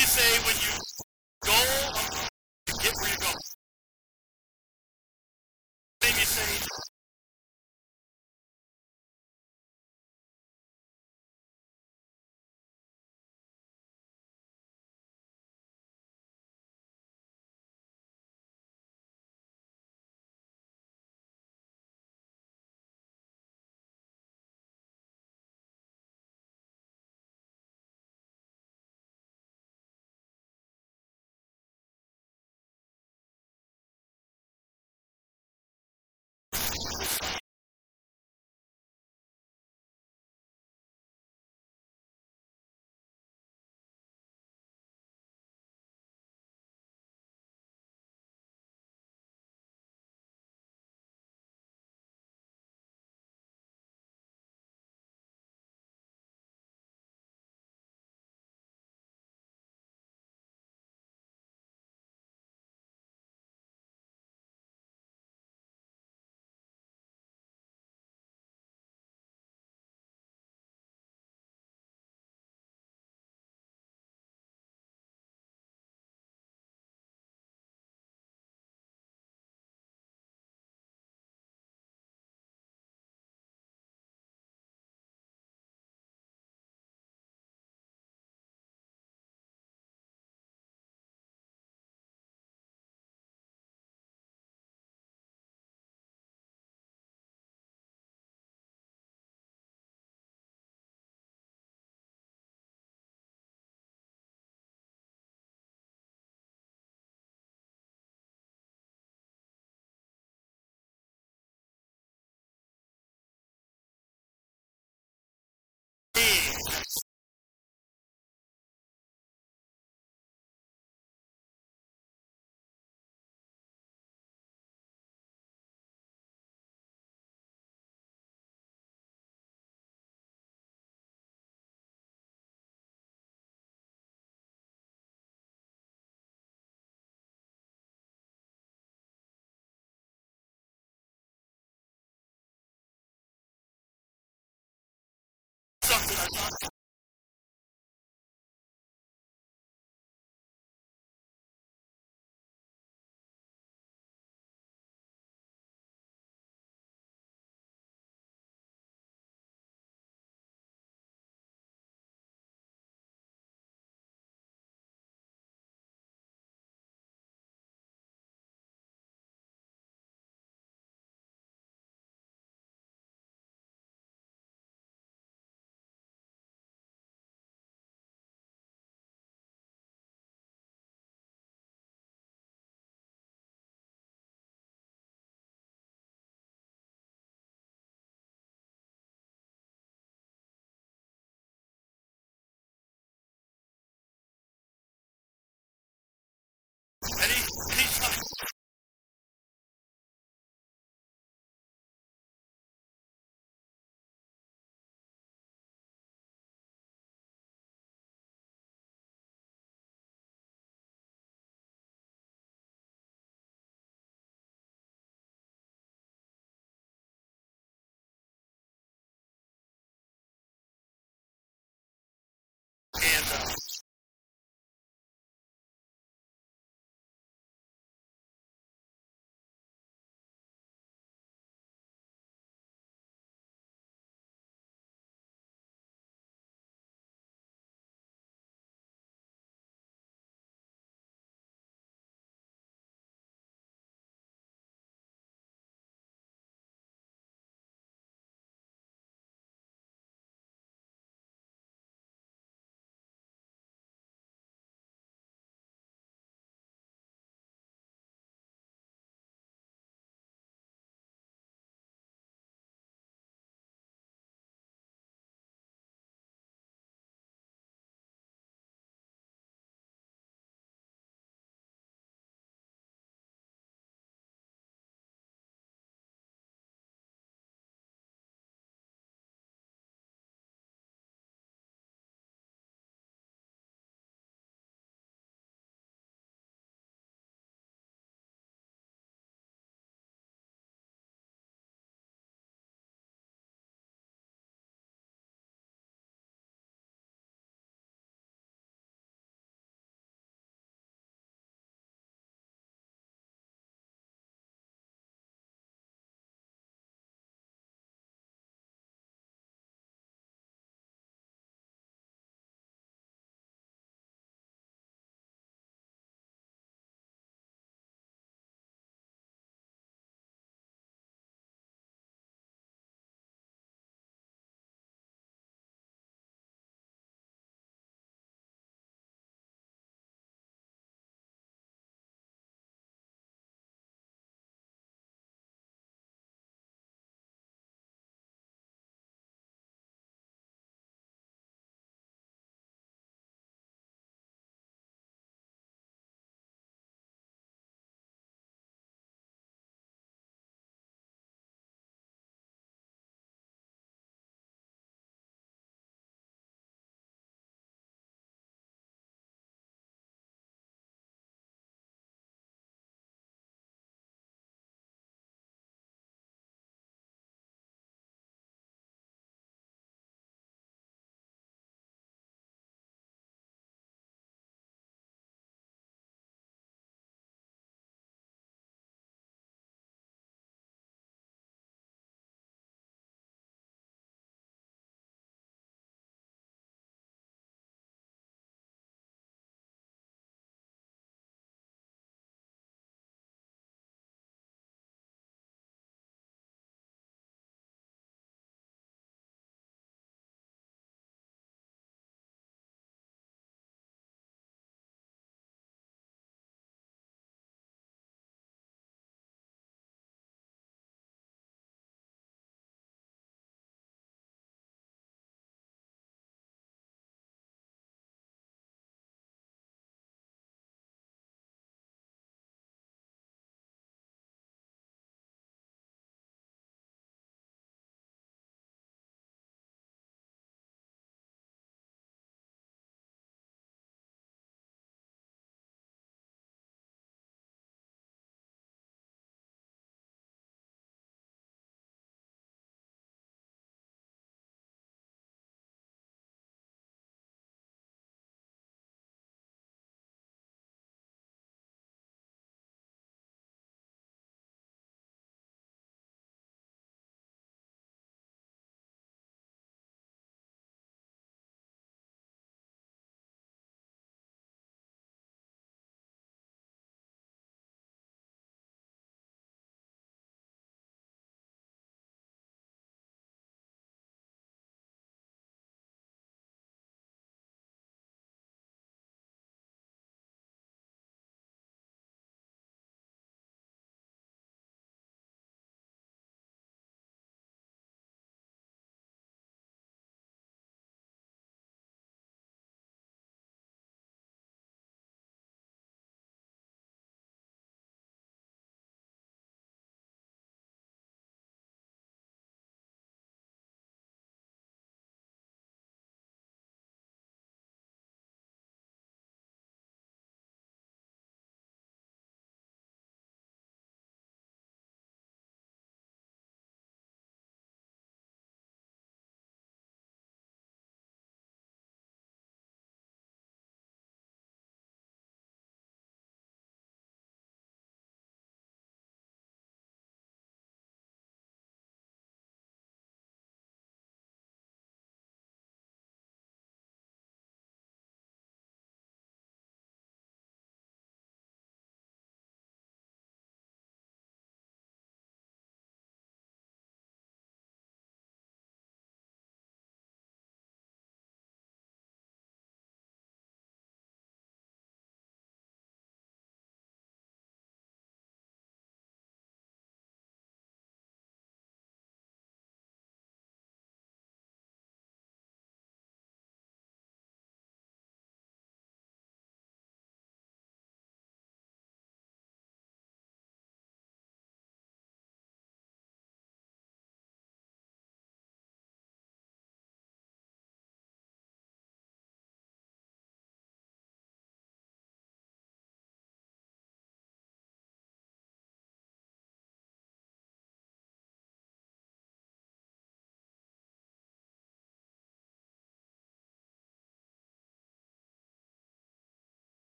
you say when you go